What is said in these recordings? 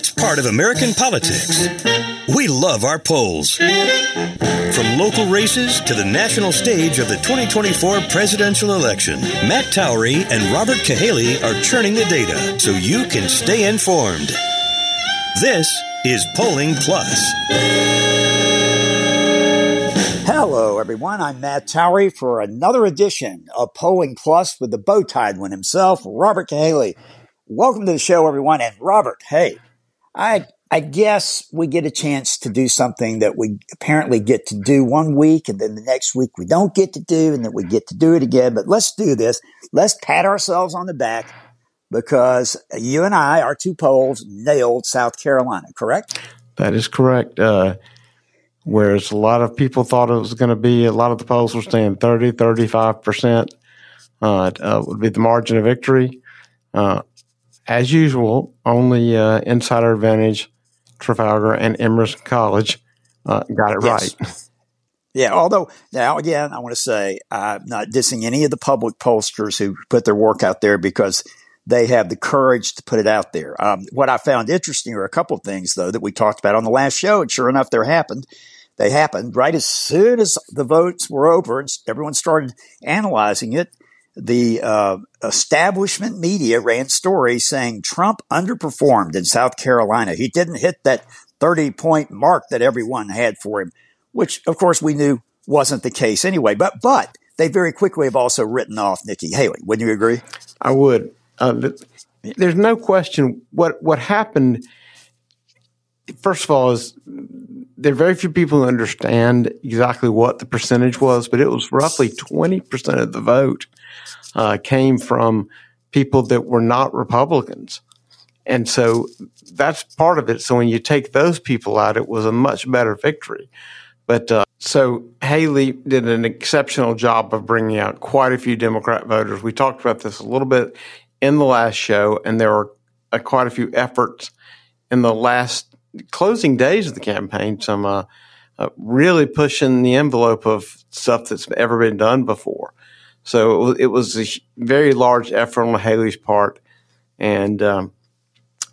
It's part of American politics. We love our polls. From local races to the national stage of the 2024 presidential election, Matt Towery and Robert Cahaly are churning the data so you can stay informed. This is Polling Plus. Hello, everyone. I'm Matt Towery for another edition of Polling Plus with the bow tied one himself, Robert Cahaly. Welcome to the show, everyone. And Robert, hey, I I guess we get a chance to do something that we apparently get to do one week and then the next week we don't get to do and then we get to do it again. But let's do this. Let's pat ourselves on the back because you and I, our two polls, nailed South Carolina, correct? That is correct. Uh, whereas a lot of people thought it was going to be, a lot of the polls were saying 30, 35% uh, uh, would be the margin of victory. Uh, as usual, only uh, Insider Advantage, Trafalgar, and Emerson College uh, got it yes. right. Yeah, although now again, I want to say I'm not dissing any of the public pollsters who put their work out there because they have the courage to put it out there. Um, what I found interesting are a couple of things though that we talked about on the last show, and sure enough, there happened. They happened right as soon as the votes were over and everyone started analyzing it the uh, establishment media ran stories saying Trump underperformed in South Carolina. He didn't hit that 30 point mark that everyone had for him, which of course we knew wasn't the case anyway. But, but they very quickly have also written off Nikki Haley. Wouldn't you agree? I would. Uh, there's no question what, what happened. First of all, is there are very few people who understand exactly what the percentage was, but it was roughly 20% of the vote uh, came from people that were not Republicans. And so that's part of it. So when you take those people out, it was a much better victory. But uh, so Haley did an exceptional job of bringing out quite a few Democrat voters. We talked about this a little bit in the last show, and there were uh, quite a few efforts in the last closing days of the campaign. Some uh, uh really pushing the envelope of stuff that's ever been done before. So it was, a very large effort on Haley's part, and um,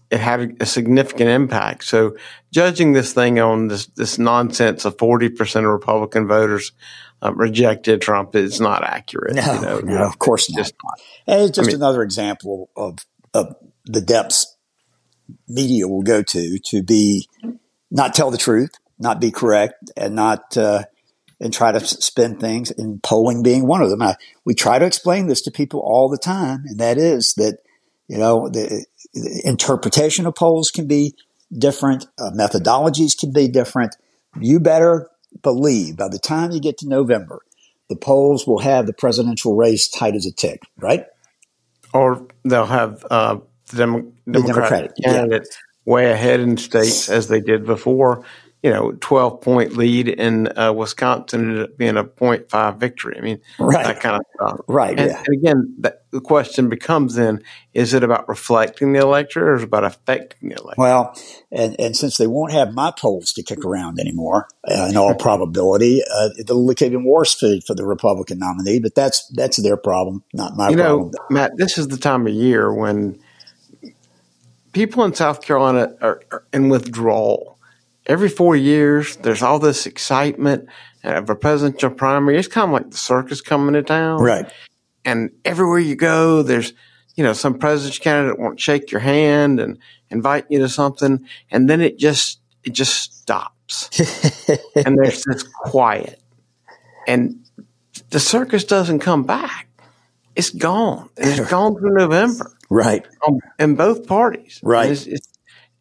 it had a significant impact. So judging this thing on this this nonsense of forty percent of Republican voters uh, rejected Trump is not accurate. No, you know, no, of course not. Just not. It's just I mean, another example of of the depths media will go to to be not tell the truth, not be correct, and not uh, and try to spin things, and polling being one of them. I, we try to explain this to people all the time, and that is that, you know, the, the interpretation of polls can be different, uh, methodologies can be different. You better believe by the time you get to November, the polls will have the presidential race tight as a tick, right? Or they'll have uh, the, Demo- the Democratic, candidate yeah. way ahead in states as they did before you know, 12 point lead in uh, Wisconsin ended up being a 0.5 victory. I mean, right. that kind of stuff. Right. And, yeah. and again, the question becomes then, is it about reflecting the electorate or is it about affecting the electorate? Well, and, and since they won't have my polls to kick around anymore, uh, in all probability, uh, it'll look even worse for, for the Republican nominee, but that's, that's their problem, not my you problem. know, Matt, this is the time of year when people in South Carolina are, are in withdrawal every four years, there's all this excitement of a presidential primary. It's kind of like the circus coming to town. Right. And everywhere you go, there's, you know, some presidential candidate won't shake your hand and invite you to something. And then it just, it just stops. and there's this quiet. And the circus doesn't come back. It's gone. And it's gone through November. Right. Um, in both parties. Right. And,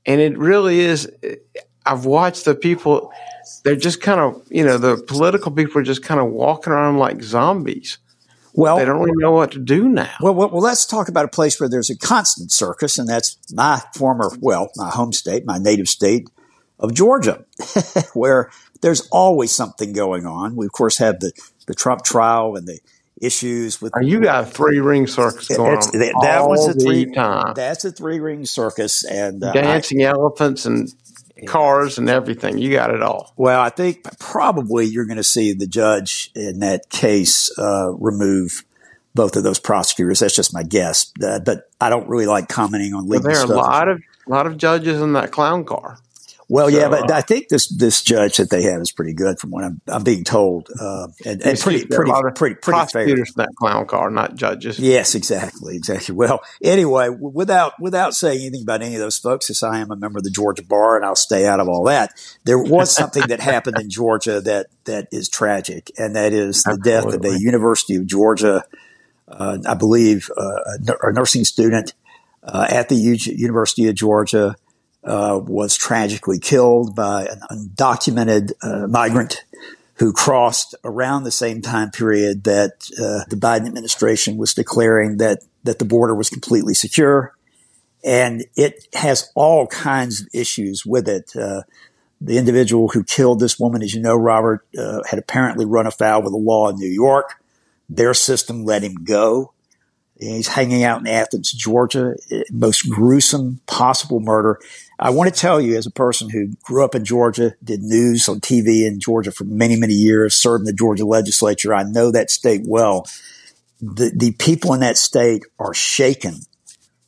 and it really is. I've watched the people, they're just kind of, you know, the political people are just kind of walking around like zombies. Well, they don't really know what to do now. Well, well, well, let's talk about a place where there's a constant circus, and that's my former, well, my home state, my native state of Georgia, where there's always something going on. We, of course, have the, the Trump trial and the issues with. You got a three ring circus going on. That, was a three time. That's a three ring circus, and uh, dancing I, elephants and cars and everything. You got it all. Well, I think probably you're going to see the judge in that case uh, remove both of those prosecutors. That's just my guess. Uh, but I don't really like commenting on legal well, there are stuff. a lot of a lot of judges in that clown car. Well, so, yeah, but uh, I think this this judge that they have is pretty good, from what I'm, I'm being told, uh, and, and pretty pretty pretty pretty prosecutors fair. that clown car, not judges. Yes, exactly, exactly. Well, anyway, without without saying anything about any of those folks, as I am a member of the Georgia bar, and I'll stay out of all that. There was something that happened in Georgia that that is tragic, and that is the Absolutely. death of a University of Georgia, uh, I believe, uh, a nursing student uh, at the U- University of Georgia uh, was tragically killed by an undocumented uh, migrant who crossed around the same time period that uh, the Biden administration was declaring that that the border was completely secure, and it has all kinds of issues with it. Uh, the individual who killed this woman, as you know, Robert, uh, had apparently run afoul with the law in New York. Their system let him go. He's hanging out in Athens, Georgia. Most gruesome possible murder. I want to tell you, as a person who grew up in Georgia, did news on TV in Georgia for many, many years, served in the Georgia legislature, I know that state well. The, the people in that state are shaken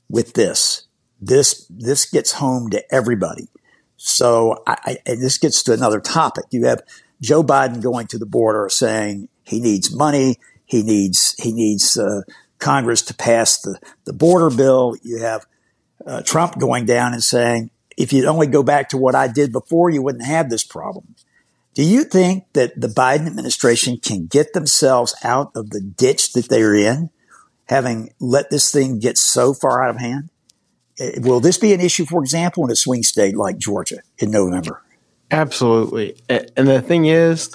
with this. This, this gets home to everybody. So I, I, this gets to another topic. You have Joe Biden going to the border saying he needs money. He needs, he needs, uh, Congress to pass the, the border bill. You have uh, Trump going down and saying, if you'd only go back to what I did before, you wouldn't have this problem. Do you think that the Biden administration can get themselves out of the ditch that they're in, having let this thing get so far out of hand? Eh, will this be an issue, for example, in a swing state like Georgia in November? Absolutely. And the thing is,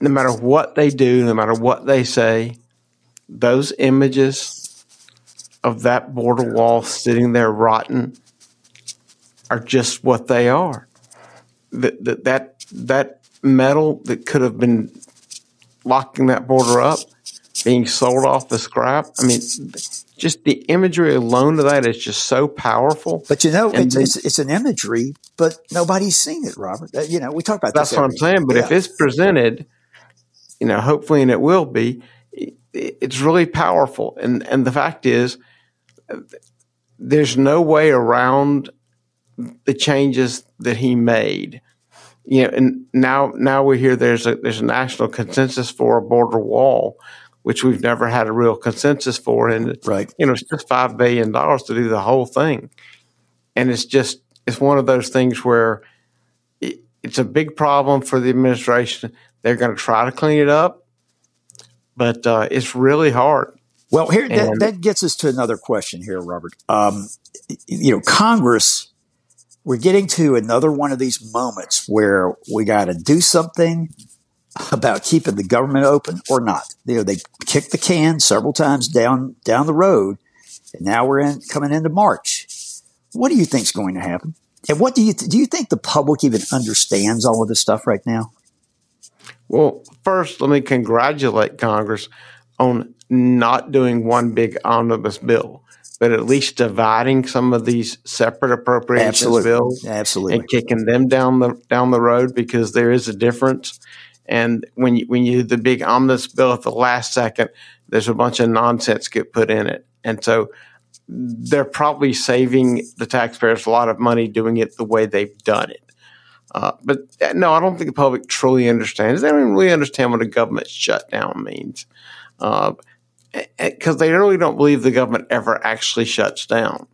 no matter what they do, no matter what they say, those images of that border wall sitting there rotten are just what they are. That that that, that metal that could have been locking that border up, being sold off the scrap. I mean, just the imagery alone of that is just so powerful. But you know, it's, it's, it's, an imagery, but nobody's seen it, Robert. You know, we talk about that's what I'm saying. But yeah. if it's presented, you know, hopefully, and it will be, it's really powerful. And and the fact is, there's no way around the changes that he made. You know, and now now we hear there's a there's a national consensus for a border wall, which we've never had a real consensus for. And right, you know, it's just five billion dollars to do the whole thing, and it's just it's one of those things where it, it's a big problem for the administration. They're going to try to clean it up, but uh, it's really hard. Well, here that, that, gets us to another question here, Robert. Um, you know, Congress we're getting to another one of these moments where we got to do something about keeping the government open or not. You know, they kicked the can several times down down the road, and now we're in coming into March. What do you think is going to happen? And what do you th- do? You think the public even understands all of this stuff right now? Well, first, let me congratulate Congress on not doing one big omnibus bill but at least dividing some of these separate appropriations Absolutely. bills Absolutely. and kicking them down the down the road because there is a difference. And when you when you do the big omnibus bill at the last second, there's a bunch of nonsense get put in it, and so they're probably saving the taxpayers a lot of money doing it the way they've done it. Uh, but uh, no, I don't think the public truly understands. They don't even really understand what a government shutdown means. Uh, because they really don't believe the government ever actually shuts down.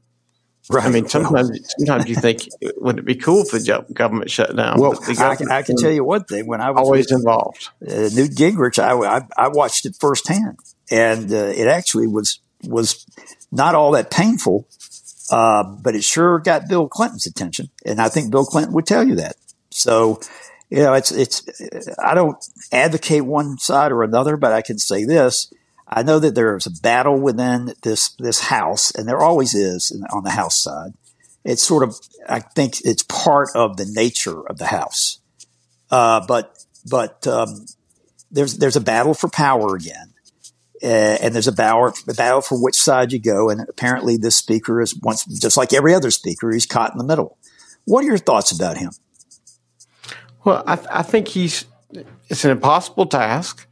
Right. I mean, sometimes sometimes you think, would it be cool if the government shut down? Well, I, I, can tell you one thing: when I was always with, involved, uh, Newt Gingrich, I, I, I watched it firsthand, and uh, it actually was was not all that painful, uh, but it sure got Bill Clinton's attention, and I think Bill Clinton would tell you that. So, you know, it's it's I don't advocate one side or another, but I can say this: I know that there's a battle within this this house, and there always is on the house side. It's sort of, I think, it's part of the nature of the house. Uh, but but um, there's there's a battle for power again, uh, and there's a battle a battle for which side you go. And apparently, this speaker is once just like every other speaker, he's caught in the middle. What are your thoughts about him? Well, I, th- I think he's it's an impossible task.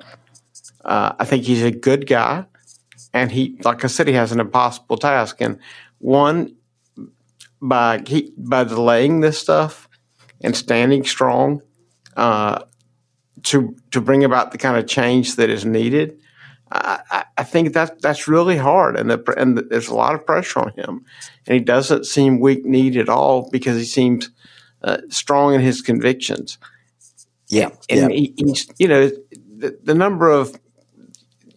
Uh, I think he's a good guy, and he, like I said, he has an impossible task. And one, by by delaying this stuff and standing strong uh, to to bring about the kind of change that is needed. I, I think that that's really hard, and the, and there's a lot of pressure on him, and he doesn't seem weak kneed at all because he seems uh, strong in his convictions. Yeah, and yeah. He, he's you know the, the number of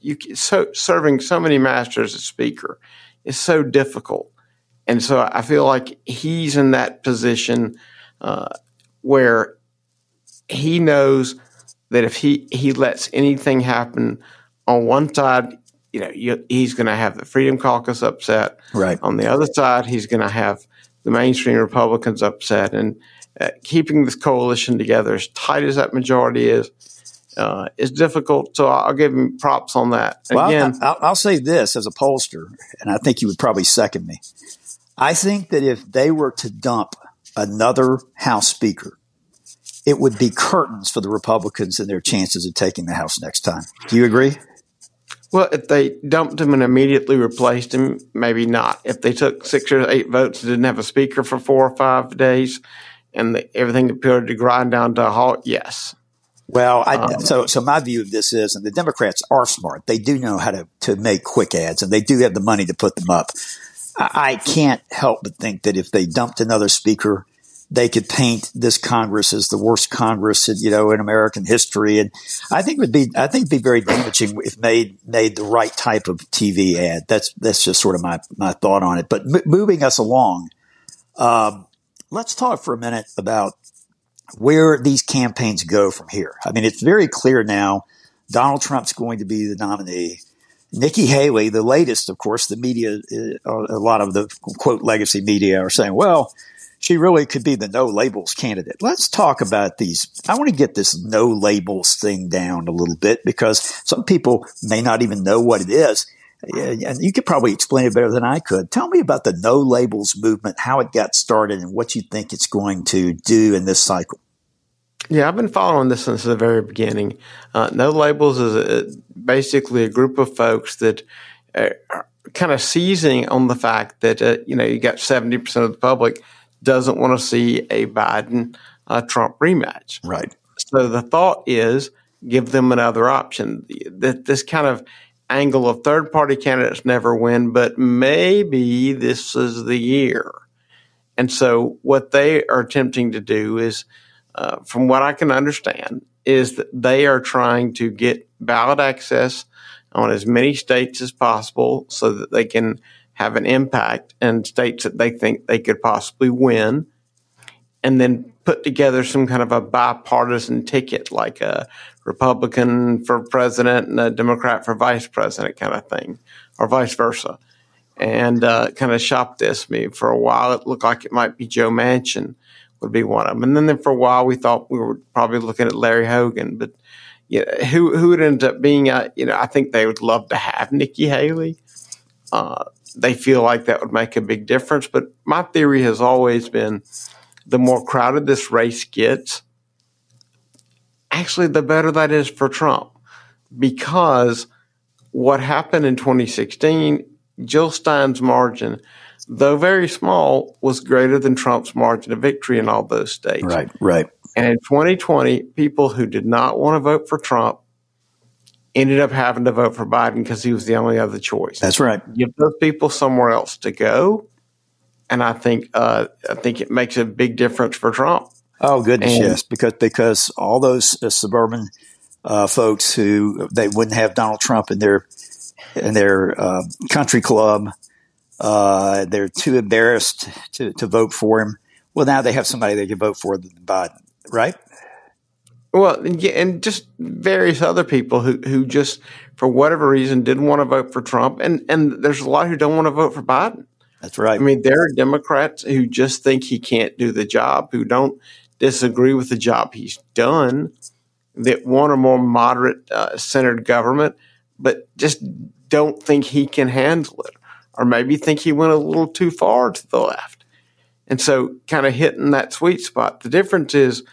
you so serving so many masters as speaker is so difficult, and so I feel like he's in that position uh, where he knows that if he he lets anything happen on one side, you know, you, he's going to have the Freedom Caucus upset. Right. On the other side, he's going to have the mainstream Republicans upset, and uh, keeping this coalition together as tight as that majority is. Uh, is difficult, so I'll give him props on that. Well, Again, I'll, I'll say this as a pollster, and I think you would probably second me. I think that if they were to dump another House Speaker, it would be curtains for the Republicans and their chances of taking the House next time. Do you agree? Well, if they dumped him and immediately replaced him, maybe not. If they took six or eight votes and didn't have a speaker for four or five days, and the, everything appeared to grind down to a halt, yes. Well, I, um, so so my view of this is, and the Democrats are smart. They do know how to to make quick ads, and they do have the money to put them up. I, I can't help but think that if they dumped another speaker, they could paint this Congress as the worst Congress, you know, in American history. And I think it would be, I think it'd be very damaging if made, made the right type of TV ad. That's, that's just sort of my, my thought on it. But m- moving us along, um, let's talk for a minute about where these campaigns go from here. I mean, it's very clear now Donald Trump's going to be the nominee. Nikki Haley, the latest, of course, the media, uh, a lot of the quote legacy media are saying, well, she really could be the no labels candidate. Let's talk about these. I want to get this no labels thing down a little bit because some people may not even know what it is. And you could probably explain it better than I could. Tell me about the no labels movement, how it got started, and what you think it's going to do in this cycle. Yeah, I've been following this since the very beginning. Uh, no labels is a, basically a group of folks that are kind of seizing on the fact that uh, you know you got seventy percent of the public doesn't want to see a Biden uh, Trump rematch. Right. So the thought is give them another option. That this kind of angle of third party candidates never win, but maybe this is the year. And so what they are attempting to do is, uh, from what I can understand, is that they are trying to get ballot access on as many states as possible so that they can have an impact in states that they think they could possibly win, and then put together some kind of a bipartisan ticket, like a Republican for president and a Democrat for vice president kind of thing, or vice versa. And uh, kind of shop this. Me for a while, it looked like it might be Joe Manchin would be one of them, and then, then for a while we thought we were probably looking at Larry Hogan, but you know, who who would end up being? Uh, you know, I think they would love to have Nikki Haley. Uh, they feel like that would make a big difference. But my theory has always been the more crowded this race gets, actually, the better that is for Trump. Because what happened in 2016, Jill Stein's margin, though very small, was greater than Trump's margin of victory in all those states. Right, right. And in 2020, people who did not want to vote for Trump ended up having to vote for Biden because he was the only other choice. That's right. Give those people somewhere else to go, and I think uh, I think it makes a big difference for Trump. Oh goodness, And- yes, because because all those uh, suburban uh, folks who they wouldn't have Donald Trump in their in their uh, country club, uh, they're too embarrassed to, to vote for him. Well, now they have somebody they can vote for than Biden, right? Well, and and just various other people who who just for whatever reason didn't want to vote for Trump, and and there's a lot who don't want to vote for Biden. That's right. I mean, there are Democrats who just think he can't do the job, who don't disagree with the job he's done, that want a more moderate, uh, centered government, but just don't think he can handle it, or maybe think he went a little too far to the left. And so, kind of hitting that sweet spot. The difference is,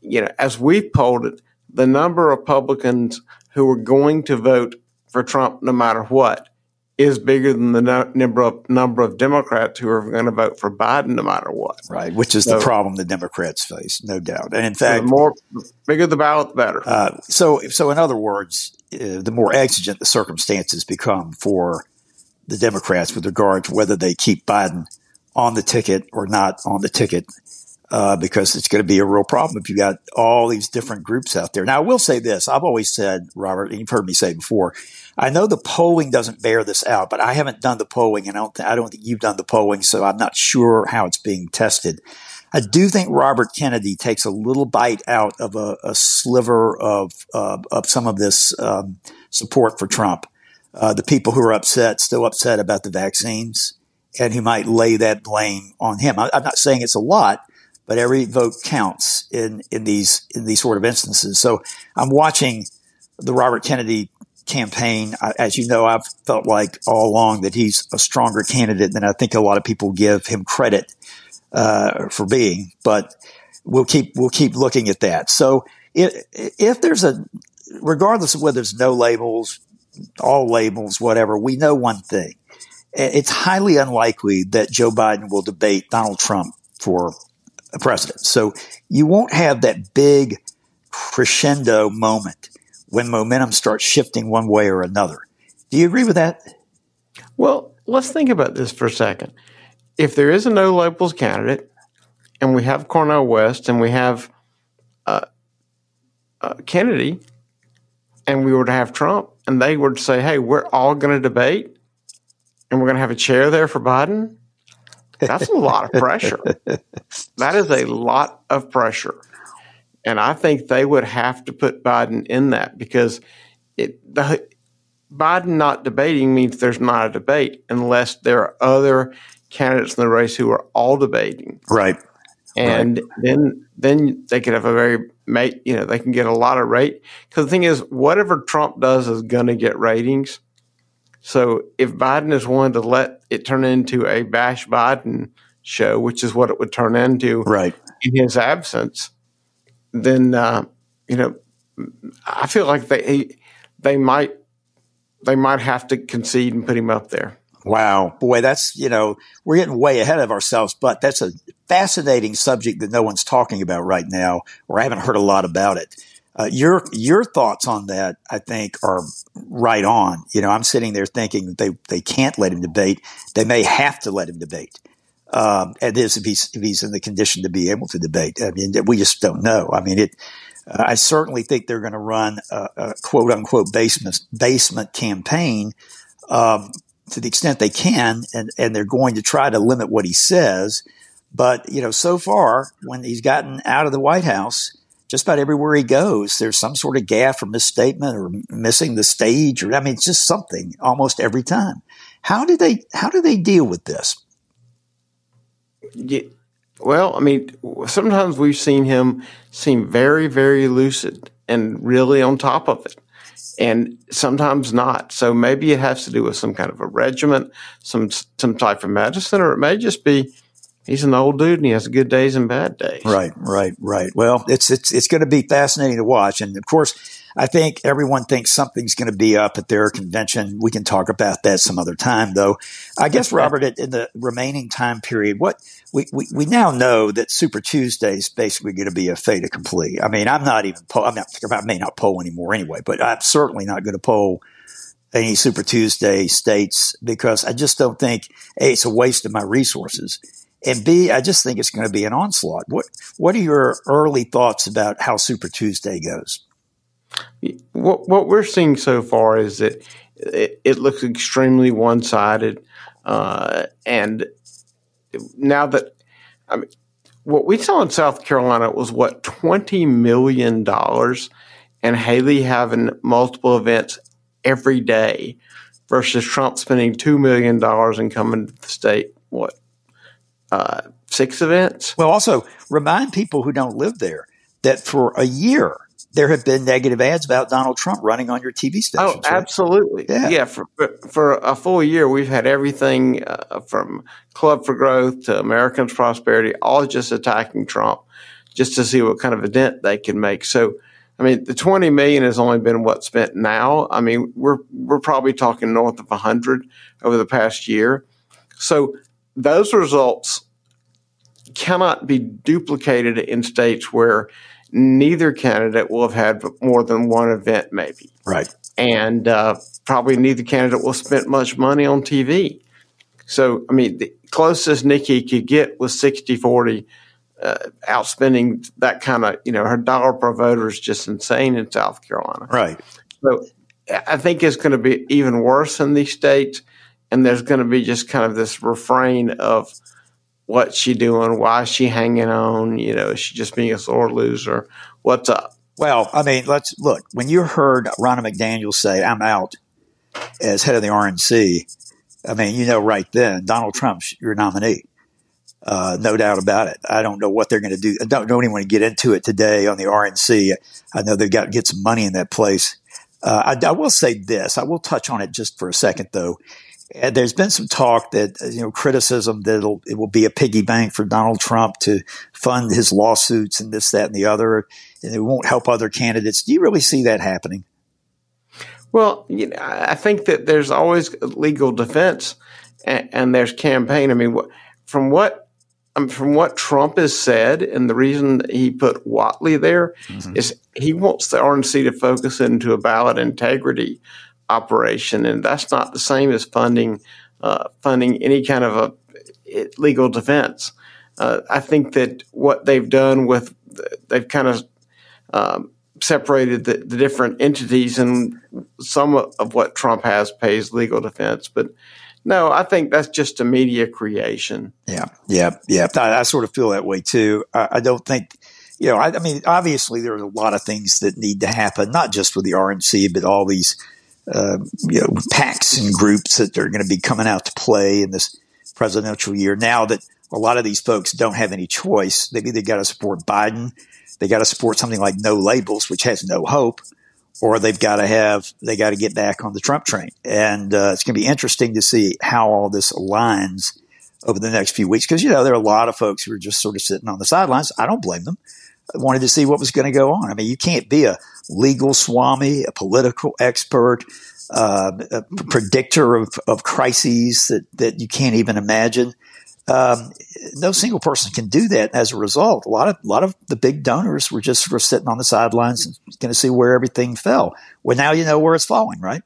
you know, as we've polled it, the number of Republicans who are going to vote for Trump no matter what is bigger than the number of number of Democrats who are going to vote for Biden no matter what. Right, which is so, the problem the Democrats face, no doubt. And in fact, the more bigger the ballot, the better. Uh, so, so in other words, uh, the more exigent the circumstances become for the Democrats with regard to whether they keep Biden on the ticket or not on the ticket, uh, because it's going to be a real problem if you've got all these different groups out there. Now, I will say this: I've always said, Robert, and you've heard me say before, I know the polling doesn't bear this out, but I haven't done the polling, and I don't, th- I don't think you've done the polling, so I'm not sure how it's being tested. I do think Robert Kennedy takes a little bite out of a, a sliver of uh, of some of this um, support for Trump. Uh, the people who are upset, still upset about the vaccines, and who might lay that blame on him. I, I'm not saying it's a lot, but every vote counts in in these in these sort of instances. So I'm watching the Robert Kennedy campaign. As you know, I've felt like all along that he's a stronger candidate than I think a lot of people give him credit uh, for being. But we'll keep we'll keep looking at that. So if, if there's a regardless of whether there's no labels, all labels, whatever, we know one thing. It's highly unlikely that Joe Biden will debate Donald Trump for president. So you won't have that big crescendo moment when momentum starts shifting one way or another. Do you agree with that? Well, let's think about this for a second. If there is a no labels candidate, and we have Cornel West, and we have uh, uh, Kennedy, and we were to have Trump, and they were to say, "Hey, we're all going to debate, and we're going to have a chair there for Biden," that's a lot of pressure. that is a lot of pressure. And I think they would have to put Biden in that because it, the, Biden not debating means there's not a debate unless there are other candidates in the race who are all debating. Right. And right. then then they could have a very mate, you know, they can get a lot of rate. Because the thing is, whatever Trump does is going to get ratings. So if Biden is willing to let it turn into a bash Biden show, which is what it would turn into right. in his absence, then uh, you know I feel like they they might they might have to concede and put him up there. Wow, boy, that's you know we're getting way ahead of ourselves, but that's a fascinating subject that no one's talking about right now, or I haven't heard a lot about it. Uh, your your thoughts on that, I think, are right on. You know, I'm sitting there thinking they they can't let him debate. They may have to let him debate um, and is if he's if he's in the condition to be able to debate. I mean, we just don't know. I mean, it. Uh, I certainly think they're going to run a, a, quote unquote basement basement campaign um, to the extent they can, and and they're going to try to limit what he says. But you know, so far when he's gotten out of the White House, just about everywhere he goes, there's some sort of gaffe or misstatement or missing the stage, or I mean, it's just something almost every time. How do they how do they deal with this? Yeah, well, I mean, sometimes we've seen him seem very, very lucid and really on top of it, and sometimes not. So maybe it has to do with some kind of a regimen, some some type of medicine, or it may just be he's an old dude and he has good days and bad days. Right, right, right. Well, it's it's it's going to be fascinating to watch, and of course, I think everyone thinks something's going to be up at their convention. We can talk about that some other time, though. I guess, Robert, in the remaining time period, what we, we, we now know that Super Tuesday is basically going to be a fait accompli. I mean, I'm not even poll. I'm not. I may not poll anymore anyway, but I'm certainly not going to poll any Super Tuesday states because I just don't think a it's a waste of my resources. And B, I just think it's going to be an onslaught. What What are your early thoughts about how Super Tuesday goes? What what we're seeing so far is that it, it looks extremely one sided, uh, and now that I mean, what we saw in South Carolina was what twenty million dollars, and Haley having multiple events every day, versus Trump spending two million dollars and coming to the state what uh, six events. Well, also remind people who don't live there that for a year there have been negative ads about Donald Trump running on your TV stations. Oh, absolutely. Right? Yeah. yeah for, for a full year, we've had everything uh, from Club for Growth to Americans Prosperity, all just attacking Trump just to see what kind of a dent they can make. So I mean, the 20 million has only been what's spent now. I mean, we're we're probably talking north of 100 over the past year. So those results cannot be duplicated in states where neither candidate will have had more than one event, maybe. Right. And uh, probably neither candidate will spend much money on TV. So, I mean, the closest Nikki could get was 60 40, uh, outspending that kind of, you know, her dollar per voter is just insane in South Carolina. Right. So, I think it's going to be even worse in these states. And there's going to be just kind of this refrain of, what's she doing? Why is she hanging on? You know, is she just being a sore loser? What's up? Well, I mean, let's look. When you heard Ronna McDaniel say, I'm out as head of the RNC, I mean, you know, right then, Donald Trump's your nominee. Uh, no doubt about it. I don't know what they're going to do. I don't, don't even want to get into it today on the RNC. I know they've got to get some money in that place. Uh, I, I will say this. I will touch on it just for a second, though. There's been some talk that you know criticism that it'll, it will be a piggy bank for Donald Trump to fund his lawsuits and this, that, and the other, and it won't help other candidates. Do you really see that happening? Well, you know, I think that there's always legal defense and, and there's campaign. I mean, from what um, from what Trump has said, and the reason he put Whatley there mm-hmm. is he wants the RNC to focus into a ballot integrity operation, and that's not the same as funding uh, funding any kind of a legal defense. Uh, I think that what they've done with they've kind of um, separated the, the, different entities, and some of what Trump has pays legal defense, but. No, I think that's just a media creation. Yeah, yeah, yeah. I, I sort of feel that way too. I, I don't think you know, I, I, mean, obviously there are a lot of things that need to happen, not just with the RNC, but all these uh, you know, PACs and groups that are going to be coming out to play in this presidential year. Now that a lot of these folks don't have any choice, they've either got to support Biden, they got to support something like No Labels, which has no hope, or they've got to have they got to get back on the Trump train. And uh, it's going to be interesting to see how all this aligns over the next few weeks because you know there are a lot of folks who are just sort of sitting on the sidelines. I don't blame them wanted to see what was going to go on. I mean, you can't be a legal swami, a political expert, uh, a predictor of, of crises that, that you can't even imagine. Um, no single person can do that. As a result, a lot of a lot of the big donors were just sort of sitting on the sidelines and going to see where everything fell. Well, now you know where it's falling, right?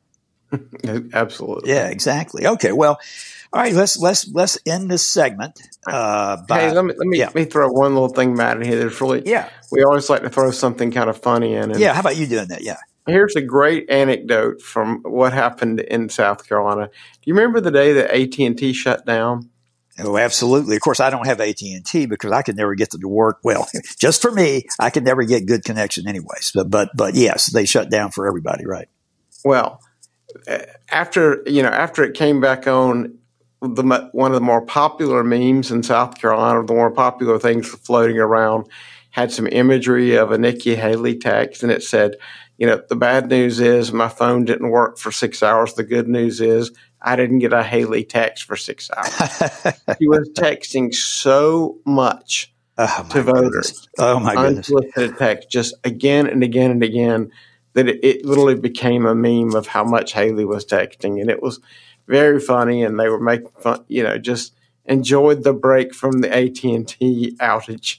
Absolutely. Yeah, exactly. Okay. Well, all right, let's let's let's end this segment. Uh, by, hey, let me let me, yeah. let me throw one little thing, Matt, in here. There's really yeah. We always like to throw something kind of funny in. yeah, how about you doing that? Yeah. Here's a great anecdote from what happened in South Carolina. Do you remember the day that AT and T shut down? Oh, absolutely. Of course, I don't have AT and T because I could never get them to work. Well, just for me, I could never get good connection, anyways. But but but yes, they shut down for everybody, right? Well, after you know, after it came back on, the one of the more popular memes in South Carolina, the more popular things floating around, had some imagery of a Nikki Haley text, and it said, "You know, the bad news is my phone didn't work for six hours. The good news is I didn't get a Haley text for six hours." he was texting so much oh, to voters. Goodness. Oh my goodness! Unsolicited text, just again and again and again. That it, it literally became a meme of how much Haley was texting, and it was very funny, and they were making fun. You know, just enjoyed the break from the AT and T outage.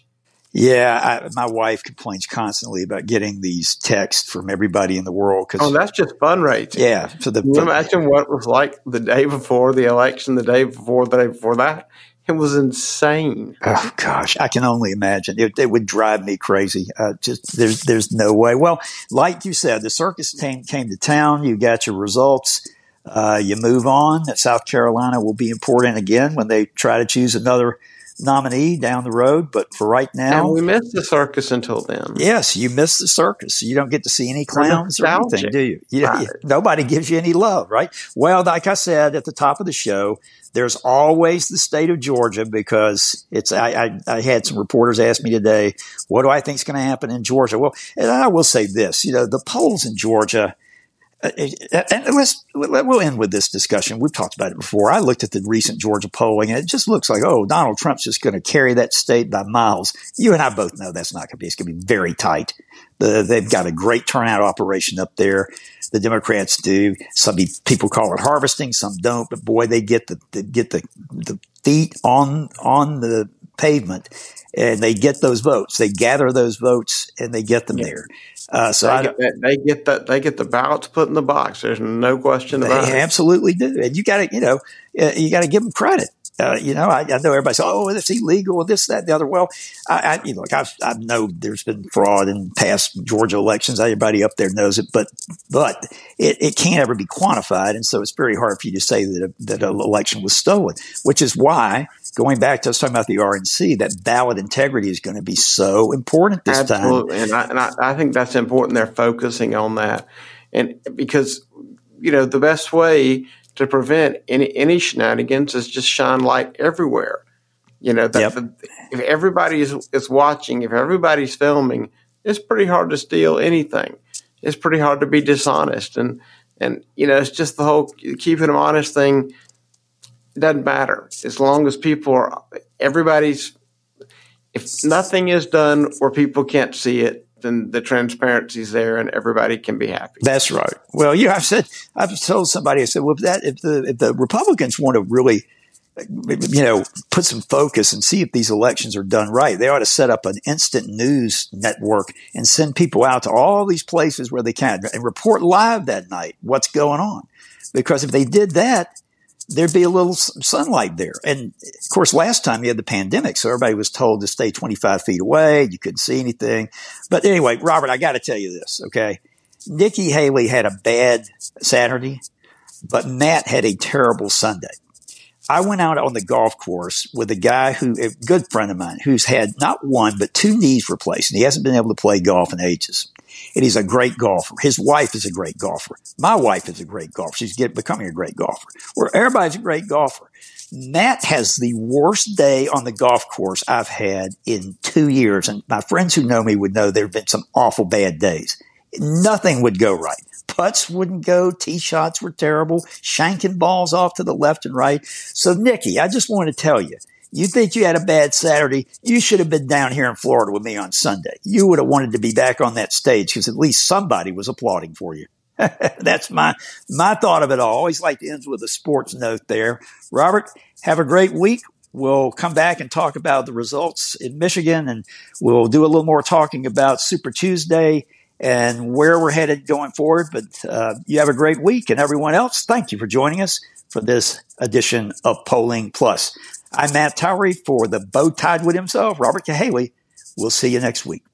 Yeah, I, my wife complains constantly about getting these texts from everybody in the world. Cause, oh, that's just fundraising. Yeah. So the, Can you imagine what it was like the day before the election, the day before, the day before that? It was insane. Oh gosh, I can only imagine. It, it would drive me crazy. Uh, just there's there's no way. Well, like you said, the circus came came to town. You got your results. Uh, you move on. South Carolina will be important again when they try to choose another nominee down the road. But for right now, and we missed the circus until then. Yes, you miss the circus. You don't get to see any clowns or anything, do you? you, right. you nobody gives you any love, right? Well, like I said at the top of the show, there's always the state of Georgia because it's. I, I, I had some reporters ask me today, what do I think is going to happen in Georgia? Well, and I will say this, you know, the polls in Georgia Uh, uh, and let's we'll end with this discussion. We've talked about it before. I looked at the recent Georgia polling, and it just looks like oh, Donald Trump's just going to carry that state by miles. You and I both know that's not going to be. It's going to be very tight. The, they've got a great turnout operation up there. The Democrats do. Some people call it harvesting, some don't. But boy, they get the, they get the the feet on on the pavement, and they get those votes. They gather those votes and they get them yeah. there. Uh, so they get, they get that they get the ballots put in the box. There's no question about it. They absolutely do, and you got to you know uh, you got to give them credit. Uh, you know, I, I, know everybody says, "Oh, it's illegal," this, that, the other. Well, I, I you know, look, I've, I know there's been fraud in past Georgia elections. Everybody up there knows it, but but it, it can't ever be quantified, and so it's very hard for you to say that a, that an election was stolen. Which is why, going back to us talking about the RNC, that ballot integrity is going to be so important this Absolutely. time. Absolutely, and, I, and I think that's important. They're focusing on that, and because you know the best way to prevent any any shenanigans is just shine light everywhere. You know, that yep. the, if everybody is, is watching, if everybody's filming, it's pretty hard to steal anything. It's pretty hard to be dishonest, and and you know, it's just the whole keeping them honest thing. It doesn't matter as long as people are. Everybody's. If nothing is done where people can't see it, then the transparency's there and everybody can be happy. That's right. Well, yeah, I've said, I've told somebody, I said, well, if that, if the, if the Republicans want to really, you know, put some focus and see if these elections are done right, they ought to set up an instant news network and send people out to all these places where they can and report live that night what's going on. Because if they did that, there'd be a little sunlight there. And of course, last time you had the pandemic, so everybody was told to stay 25 feet away. You couldn't see anything. But anyway, Robert, I got to tell you this, okay? Nikki Haley had a bad Saturday, but Matt had a terrible Sunday. I went out on the golf course with a guy who, a good friend of mine, who's had not one, but two knees replaced, and he hasn't been able to play golf in ages and he's a great golfer. His wife is a great golfer. My wife is a great golfer. She's get, becoming a great golfer. Where everybody's a great golfer. Matt has the worst day on the golf course I've had in two years. And my friends who know me would know there have been some awful bad days. Nothing would go right. Putts wouldn't go. Tee shots were terrible. Shanking balls off to the left and right. So, Nikki, I just want to tell you, you think you had a bad Saturday? You should have been down here in Florida with me on Sunday. You would have wanted to be back on that stage because at least somebody was applauding for you. That's my my thought of it all. Always like to end with a sports note there. Robert, have a great week. We'll come back and talk about the results in Michigan, and we'll do a little more talking about Super Tuesday and where we're headed going forward. But uh, you have a great week, and everyone else, thank you for joining us for this edition of Polling Plus. I'm Matt Towery for the bow tied with himself, Robert Cahaly. We'll see you next week.